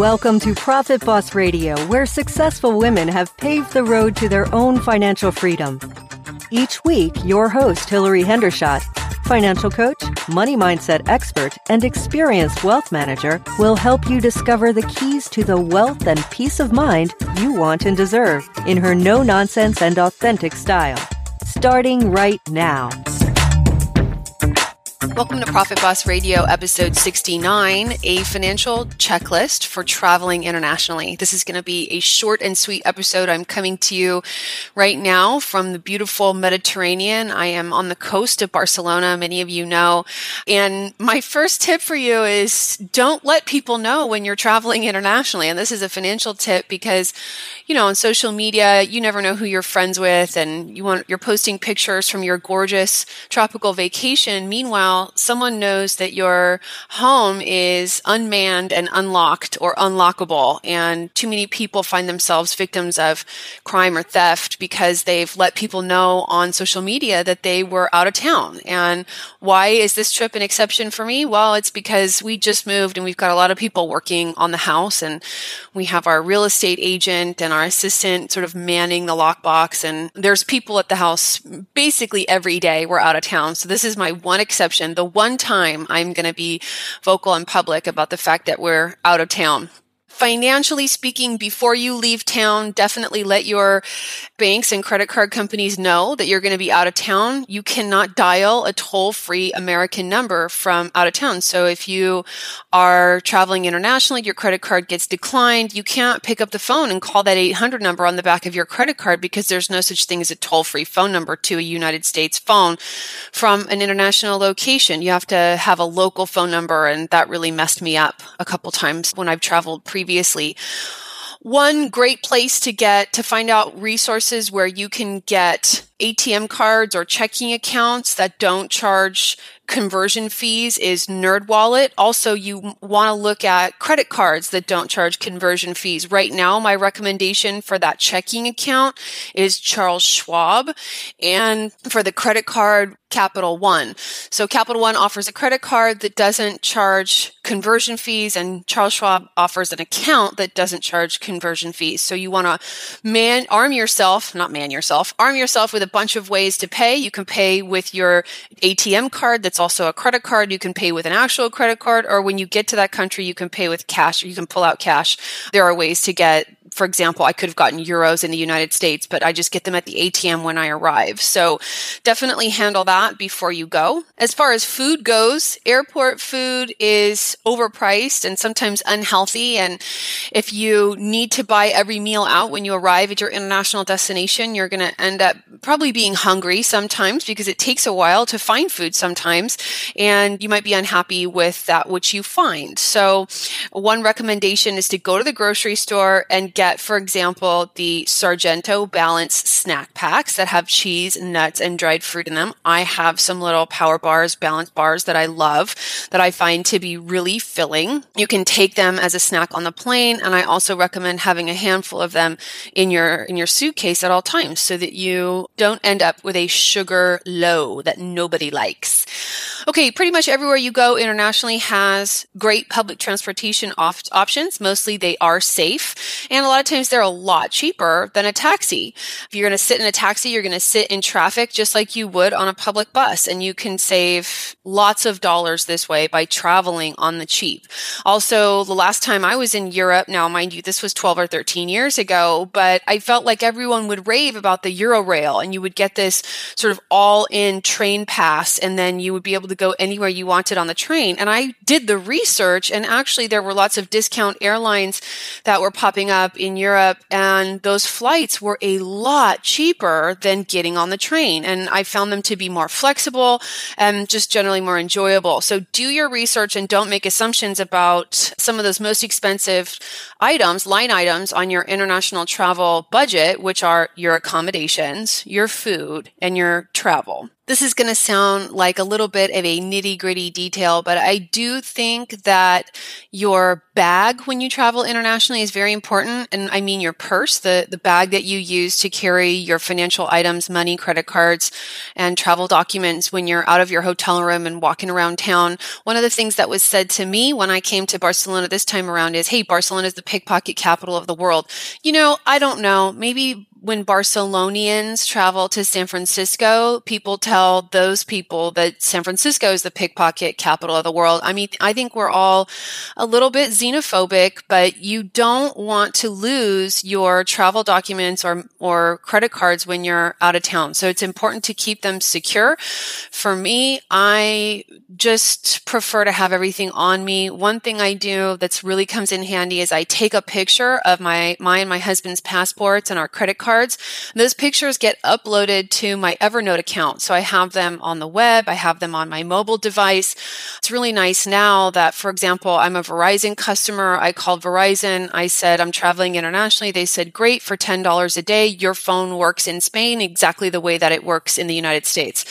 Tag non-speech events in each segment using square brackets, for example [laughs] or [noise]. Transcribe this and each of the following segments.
Welcome to Profit Boss Radio, where successful women have paved the road to their own financial freedom. Each week, your host, Hilary Hendershott, financial coach, money mindset expert, and experienced wealth manager, will help you discover the keys to the wealth and peace of mind you want and deserve in her no nonsense and authentic style. Starting right now. Welcome to Profit Boss Radio, episode 69, a financial checklist for traveling internationally. This is going to be a short and sweet episode. I'm coming to you right now from the beautiful Mediterranean. I am on the coast of Barcelona, many of you know. And my first tip for you is don't let people know when you're traveling internationally. And this is a financial tip because, you know, on social media, you never know who you're friends with and you want, you're posting pictures from your gorgeous tropical vacation. Meanwhile, someone knows that your home is unmanned and unlocked or unlockable. And too many people find themselves victims of crime or theft because they've let people know on social media that they were out of town. And why is this trip an exception for me? Well, it's because we just moved and we've got a lot of people working on the house and we have our real estate agent and our assistant sort of manning the lockbox. And there's people at the house basically every day we're out of town. So this is my one exception exception, the one time I'm going to be vocal in public about the fact that we're out of town financially speaking, before you leave town, definitely let your banks and credit card companies know that you're going to be out of town. You cannot dial a toll free American number from out of town. So if you are traveling internationally, your credit card gets declined, you can't pick up the phone and call that 800 number on the back of your credit card because there's no such thing as a toll free phone number to a United States phone from an international location. You have to have a local phone number. And that really messed me up a couple times when I've traveled previously previously. One great place to get to find out resources where you can get ATM cards or checking accounts that don't charge conversion fees is NerdWallet. Also, you want to look at credit cards that don't charge conversion fees. Right now, my recommendation for that checking account is Charles Schwab. And for the credit card, Capital One. So Capital One offers a credit card that doesn't charge conversion fees and Charles Schwab offers an account that doesn't charge conversion fees. So you want to man, arm yourself, not man yourself, arm yourself with a bunch of ways to pay. You can pay with your ATM card that's also a credit card. You can pay with an actual credit card, or when you get to that country, you can pay with cash or you can pull out cash. There are ways to get for example, I could have gotten euros in the United States, but I just get them at the ATM when I arrive. So definitely handle that before you go. As far as food goes, airport food is overpriced and sometimes unhealthy. And if you need to buy every meal out when you arrive at your international destination, you're going to end up probably being hungry sometimes because it takes a while to find food sometimes. And you might be unhappy with that which you find. So one recommendation is to go to the grocery store and get, for example, the Sargento Balance snack packs that have cheese, nuts, and dried fruit in them. I have some little power bars, balance bars that I love that I find to be really filling. You can take them as a snack on the plane, and I also recommend having a handful of them in your in your suitcase at all times so that you don't end up with a sugar low that nobody likes. Okay, pretty much everywhere you go internationally has great public transportation op- options. Mostly they are safe and lot of times they're a lot cheaper than a taxi. If you're going to sit in a taxi, you're going to sit in traffic just like you would on a public bus and you can save lots of dollars this way by traveling on the cheap. Also, the last time I was in Europe, now mind you, this was 12 or 13 years ago, but I felt like everyone would rave about the Eurail and you would get this sort of all in train pass and then you would be able to go anywhere you wanted on the train. And I did the research and actually there were lots of discount airlines that were popping up in Europe, and those flights were a lot cheaper than getting on the train. And I found them to be more flexible and just generally more enjoyable. So do your research and don't make assumptions about some of those most expensive items, line items on your international travel budget, which are your accommodations, your food, and your travel. This is going to sound like a little bit of a nitty gritty detail, but I do think that your bag when you travel internationally is very important. And I mean your purse, the, the bag that you use to carry your financial items, money, credit cards, and travel documents when you're out of your hotel room and walking around town. One of the things that was said to me when I came to Barcelona this time around is, Hey, Barcelona is the pickpocket capital of the world. You know, I don't know. Maybe when Barcelonians travel to San Francisco, people tell those people that San Francisco is the pickpocket capital of the world. I mean, I think we're all a little bit xenophobic, but you don't want to lose your travel documents or, or credit cards when you're out of town. So it's important to keep them secure. For me, I just prefer to have everything on me. One thing I do that's really comes in handy is I take a picture of my, my and my husband's passports and our credit cards cards. Those pictures get uploaded to my Evernote account. So I have them on the web. I have them on my mobile device. It's really nice now that, for example, I'm a Verizon customer. I called Verizon. I said, I'm traveling internationally. They said, great for $10 a day. Your phone works in Spain exactly the way that it works in the United States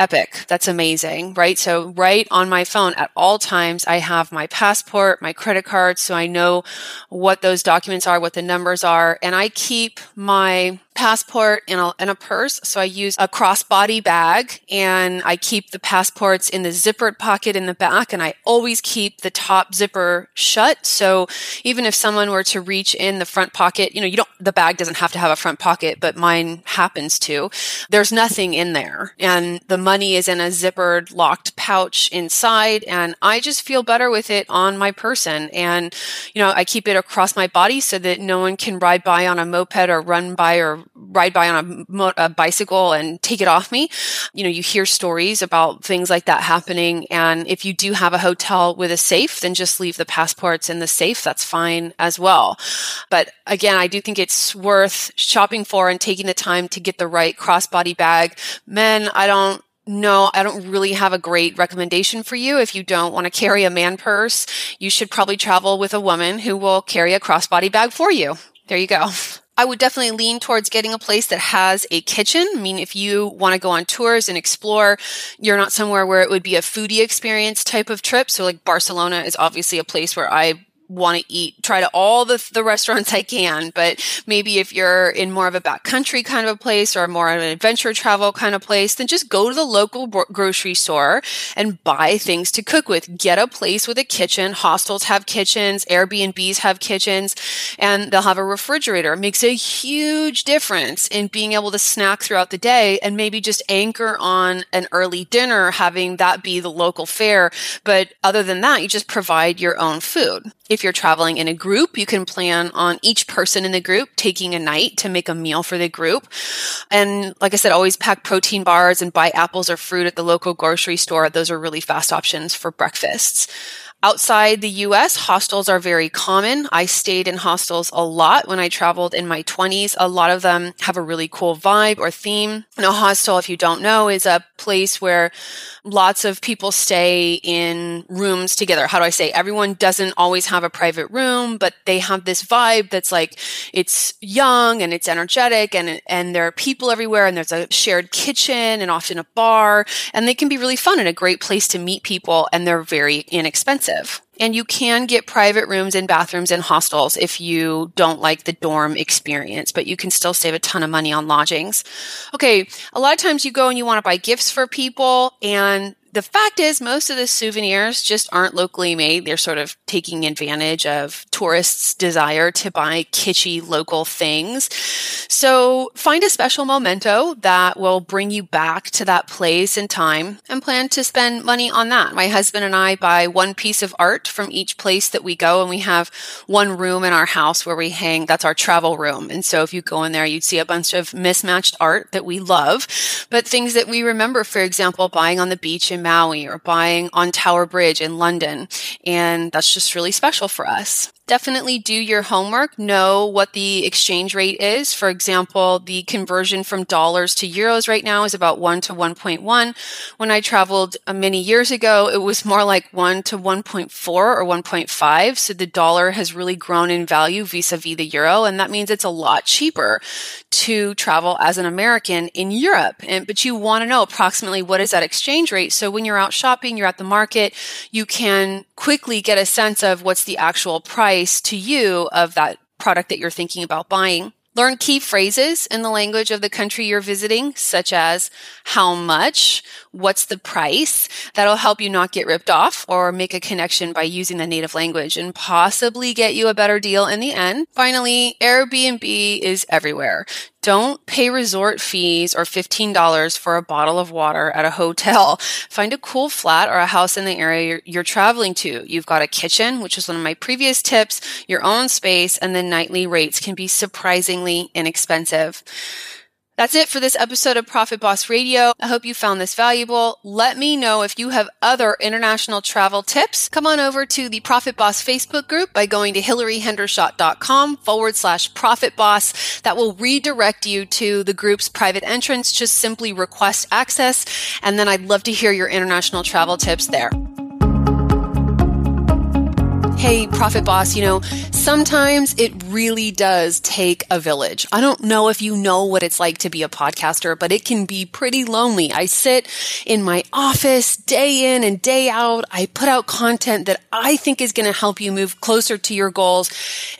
epic. That's amazing, right? So right on my phone at all times, I have my passport, my credit card. So I know what those documents are, what the numbers are. And I keep my passport in a, in a purse. So I use a crossbody bag and I keep the passports in the zippered pocket in the back and I always keep the top zipper shut. So even if someone were to reach in the front pocket, you know, you don't, the bag doesn't have to have a front pocket, but mine happens to. There's nothing in there and the money is in a zippered locked pouch inside and I just feel better with it on my person. And, you know, I keep it across my body so that no one can ride by on a moped or run by or ride by on a, a, bicycle and take it off me. You know, you hear stories about things like that happening. And if you do have a hotel with a safe, then just leave the passports in the safe. That's fine as well. But again, I do think it's worth shopping for and taking the time to get the right crossbody bag. Men, I don't no, I don't really have a great recommendation for you. If you don't want to carry a man purse, you should probably travel with a woman who will carry a crossbody bag for you. There you go. [laughs] I would definitely lean towards getting a place that has a kitchen. I mean, if you want to go on tours and explore, you're not somewhere where it would be a foodie experience type of trip. So like Barcelona is obviously a place where I want to eat, try to all the, the restaurants I can. But maybe if you're in more of a backcountry kind of a place or more of an adventure travel kind of place, then just go to the local grocery store and buy things to cook with. Get a place with a kitchen. Hostels have kitchens. Airbnbs have kitchens and they'll have a refrigerator. It makes a huge difference in being able to snack throughout the day and maybe just anchor on an early dinner, having that be the local fare. But other than that, you just provide your own food. If you're traveling in a group, you can plan on each person in the group taking a night to make a meal for the group. And like I said, always pack protein bars and buy apples or fruit at the local grocery store. Those are really fast options for breakfasts. Outside the US, hostels are very common. I stayed in hostels a lot when I traveled in my 20s. A lot of them have a really cool vibe or theme. And a hostel, if you don't know, is a place where lots of people stay in rooms together. How do I say? Everyone doesn't always have a private room, but they have this vibe that's like it's young and it's energetic and and there are people everywhere and there's a shared kitchen and often a bar and they can be really fun and a great place to meet people and they're very inexpensive expensive. And you can get private rooms and bathrooms in hostels if you don't like the dorm experience, but you can still save a ton of money on lodgings. Okay. A lot of times you go and you want to buy gifts for people and the fact is, most of the souvenirs just aren't locally made. They're sort of taking advantage of tourists' desire to buy kitschy local things. So find a special memento that will bring you back to that place and time and plan to spend money on that. My husband and I buy one piece of art from each place that we go and we have one room in our house where we hang. That's our travel room. And so if you go in there, you'd see a bunch of mismatched art that we love, but things that we remember, for example, buying on the beach in Maui or buying on Tower Bridge in London. And that's just really special for us. Definitely do your homework. Know what the exchange rate is. For example, the conversion from dollars to euros right now is about 1 to 1.1. When I traveled uh, many years ago, it was more like 1 to 1.4 or 1.5. So the dollar has really grown in value vis-a-vis the euro. And that means it's a lot cheaper to travel as an American in Europe. And, but you want to know approximately what is that exchange rate. So when you're out shopping, you're at the market, you can quickly get a sense of what's the actual price to you of that product that you're thinking about buying. Learn key phrases in the language of the country you're visiting, such as how much, what's the price. That'll help you not get ripped off or make a connection by using the native language and possibly get you a better deal in the end. Finally, Airbnb is everywhere. Don't pay resort fees or $15 for a bottle of water at a hotel. [laughs] Find a cool flat or a house in the area you're, you're, traveling to. You've got a kitchen, which is one of my previous tips, your own space, and the nightly rates can be surprisingly inexpensive. That's it for this episode of Profit Boss Radio. I hope you found this valuable. Let me know if you have other international travel tips. Come on over to the Profit Boss Facebook group by going to hilaryhendershott.com forward slash profit boss. That will redirect you to the group's private entrance. Just simply request access. And then I'd love to hear your international travel tips there. Hey, Profit Boss, you know, sometimes it really does take a village. I don't know if you know what it's like to be a podcaster, but it can be pretty lonely. I sit in my office day in and day out. I put out content that I think is going to help you move closer to your goals.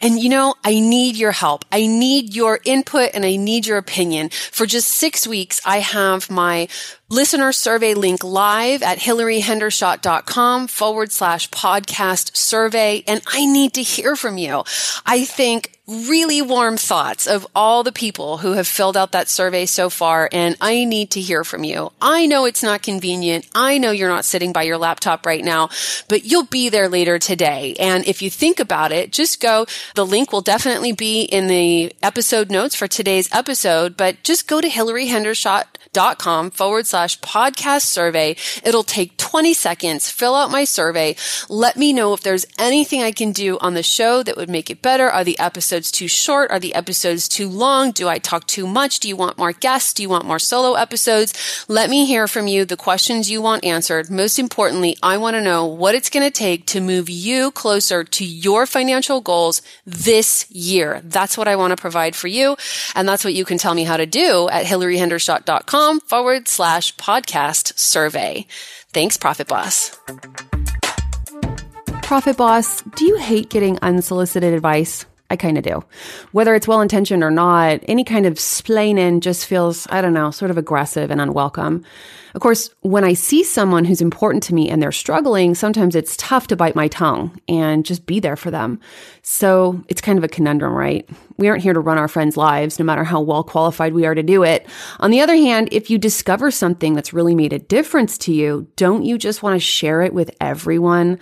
And you know, I need your help. I need your input and I need your opinion. For just six weeks, I have my listener survey link live at hilaryhendershott.com forward slash podcast survey. And I need to hear from you. I think really warm thoughts of all the people who have filled out that survey so far. And I need to hear from you. I know it's not convenient. I know you're not sitting by your laptop right now, but you'll be there later today. And if you think about it, just go. The link will definitely be in the episode notes for today's episode, but just go to hilaryhendershott.com forward slash podcast survey. It'll take 20 seconds. Fill out my survey. Let me know if there's anything I can do on the show that would make it better. Are the episodes episodes too short? Are the episodes too long? Do I talk too much? Do you want more guests? Do you want more solo episodes? Let me hear from you the questions you want answered. Most importantly, I want to know what it's going to take to move you closer to your financial goals this year. That's what I want to provide for you. And that's what you can tell me how to do at hilaryhendershott.com forward slash podcast survey. Thanks, Profit Boss. Profit Boss, do you hate getting unsolicited advice? I kind of do. Whether it's well intentioned or not, any kind of splaining just feels, I don't know, sort of aggressive and unwelcome. Of course, when I see someone who's important to me and they're struggling, sometimes it's tough to bite my tongue and just be there for them. So it's kind of a conundrum, right? We aren't here to run our friends' lives, no matter how well qualified we are to do it. On the other hand, if you discover something that's really made a difference to you, don't you just want to share it with everyone?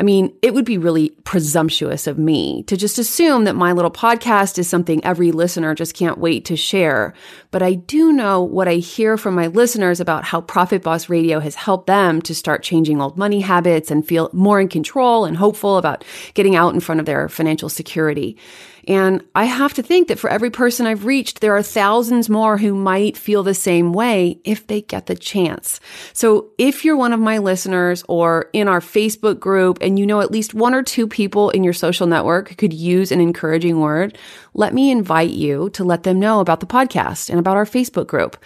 I mean, it would be really presumptuous of me to just assume that my little podcast is something every listener just can't wait to share. But I do know what I hear from my listeners about how Profit Boss Radio has helped them to start changing old money habits and feel more in control and hopeful about getting out in front of their financial security. And I have to think that for every person I've reached, there are thousands more who might feel the same way if they get the chance. So if you're one of my listeners or in our Facebook group and you know at least one or two people in your social network could use an encouraging word, let me invite you to let them know about the podcast and about our Facebook group.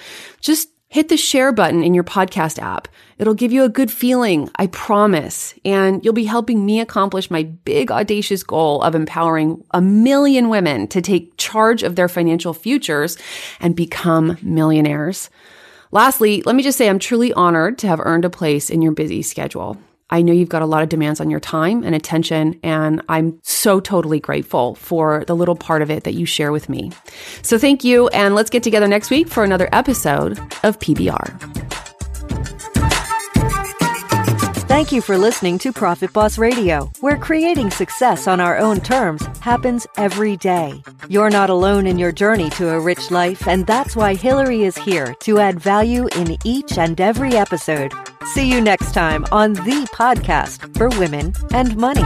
Just hit the share button in your podcast app. It'll give you a good feeling, I promise. And you'll be helping me accomplish my big audacious goal of empowering a million women to take charge of their financial futures and become millionaires. Lastly, let me just say I'm truly honored to have earned a place in your busy schedule. I know you've got a lot of demands on your time and attention, and I'm so totally grateful for the little part of it that you share with me. So thank you, and let's get together next week for another episode of PBR. Thank you for listening to Profit Boss Radio, where creating success on our own terms happens every day. You're not alone in your journey to a rich life, and that's why Hilary is here to add value in each and every episode. See you next time on the podcast for women and money.